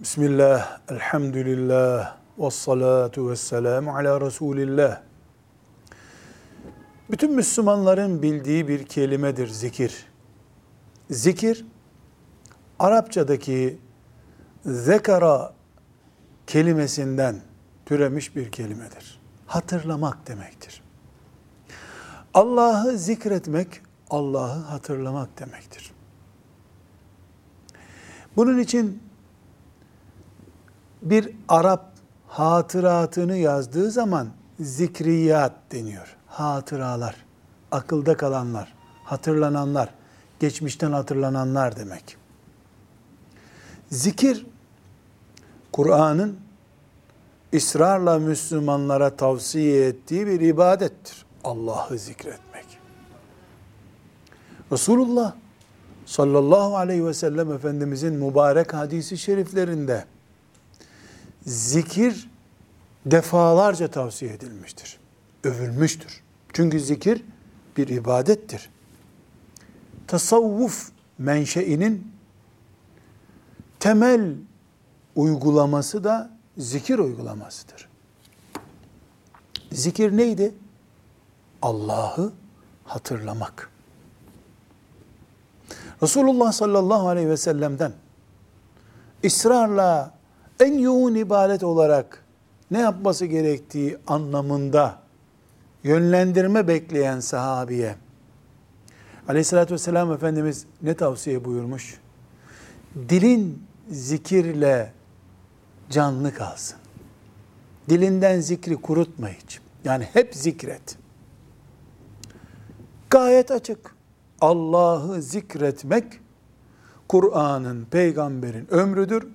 Bismillah, elhamdülillah, ve salatu ve selamu ala Resulillah. Bütün Müslümanların bildiği bir kelimedir zikir. Zikir, Arapçadaki zekara kelimesinden türemiş bir kelimedir. Hatırlamak demektir. Allah'ı zikretmek, Allah'ı hatırlamak demektir. Bunun için bir Arap hatıratını yazdığı zaman zikriyat deniyor. Hatıralar, akılda kalanlar, hatırlananlar, geçmişten hatırlananlar demek. Zikir, Kur'an'ın ısrarla Müslümanlara tavsiye ettiği bir ibadettir. Allah'ı zikretmek. Resulullah sallallahu aleyhi ve sellem Efendimizin mübarek hadisi şeriflerinde zikir defalarca tavsiye edilmiştir. Övülmüştür. Çünkü zikir bir ibadettir. Tasavvuf menşeinin temel uygulaması da zikir uygulamasıdır. Zikir neydi? Allah'ı hatırlamak. Resulullah sallallahu aleyhi ve sellem'den ısrarla en yoğun ibadet olarak ne yapması gerektiği anlamında yönlendirme bekleyen sahabiye aleyhissalatü vesselam Efendimiz ne tavsiye buyurmuş? Dilin zikirle canlı kalsın. Dilinden zikri kurutma hiç. Yani hep zikret. Gayet açık. Allah'ı zikretmek Kur'an'ın, peygamberin ömrüdür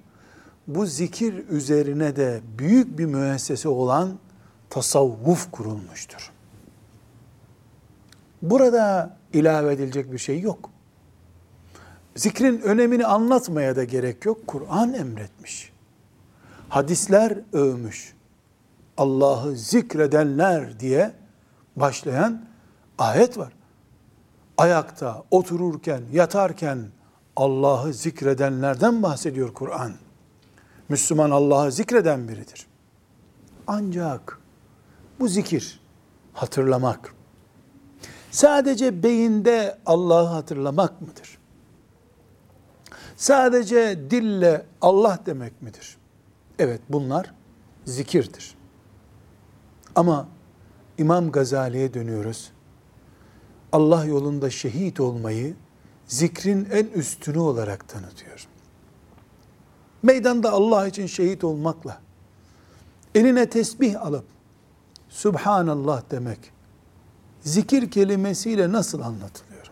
bu zikir üzerine de büyük bir müessese olan tasavvuf kurulmuştur. Burada ilave edilecek bir şey yok. Zikrin önemini anlatmaya da gerek yok. Kur'an emretmiş. Hadisler övmüş. Allah'ı zikredenler diye başlayan ayet var. Ayakta, otururken, yatarken Allah'ı zikredenlerden bahsediyor Kur'an. Müslüman Allah'ı zikreden biridir. Ancak bu zikir, hatırlamak, sadece beyinde Allah'ı hatırlamak mıdır? Sadece dille Allah demek midir? Evet bunlar zikirdir. Ama İmam Gazali'ye dönüyoruz. Allah yolunda şehit olmayı zikrin en üstünü olarak tanıtıyor meydanda Allah için şehit olmakla, eline tesbih alıp, Subhanallah demek, zikir kelimesiyle nasıl anlatılıyor?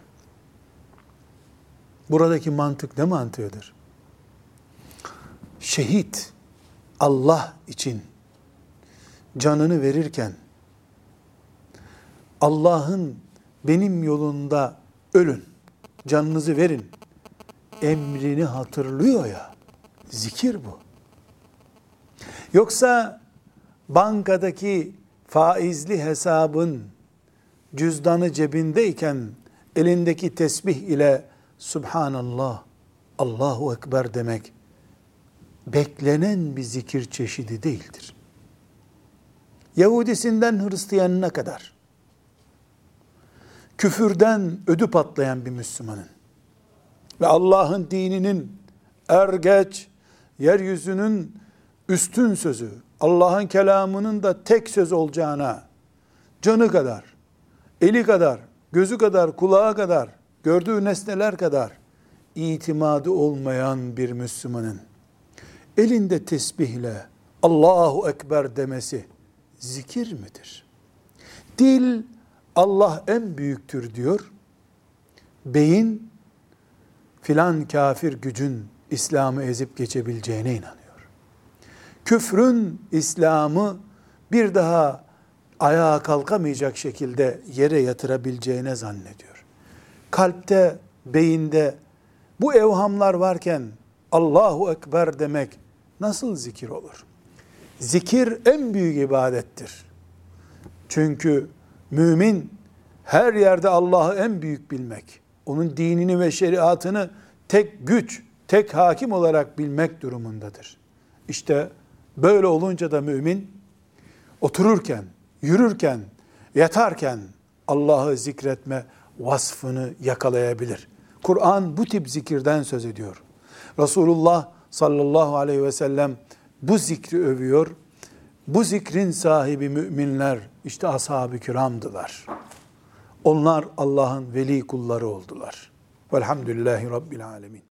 Buradaki mantık ne mantığıdır? Şehit, Allah için canını verirken, Allah'ın benim yolunda ölün, canınızı verin, emrini hatırlıyor ya, Zikir bu. Yoksa bankadaki faizli hesabın cüzdanı cebindeyken elindeki tesbih ile Subhanallah, Allahu Ekber demek beklenen bir zikir çeşidi değildir. Yahudisinden Hristiyanına kadar küfürden ödü patlayan bir Müslümanın ve Allah'ın dininin er geç yeryüzünün üstün sözü, Allah'ın kelamının da tek söz olacağına, canı kadar, eli kadar, gözü kadar, kulağı kadar, gördüğü nesneler kadar itimadı olmayan bir Müslümanın elinde tesbihle Allahu Ekber demesi zikir midir? Dil Allah en büyüktür diyor. Beyin filan kafir gücün İslam'ı ezip geçebileceğine inanıyor. Küfrün İslam'ı bir daha ayağa kalkamayacak şekilde yere yatırabileceğine zannediyor. Kalpte, beyinde bu evhamlar varken Allahu Ekber demek nasıl zikir olur? Zikir en büyük ibadettir. Çünkü mümin her yerde Allah'ı en büyük bilmek, onun dinini ve şeriatını tek güç, tek hakim olarak bilmek durumundadır. İşte böyle olunca da mümin otururken, yürürken, yatarken Allah'ı zikretme vasfını yakalayabilir. Kur'an bu tip zikirden söz ediyor. Resulullah sallallahu aleyhi ve sellem bu zikri övüyor. Bu zikrin sahibi müminler işte ashab-ı kiramdılar. Onlar Allah'ın veli kulları oldular. Velhamdülillahi Rabbil alemin.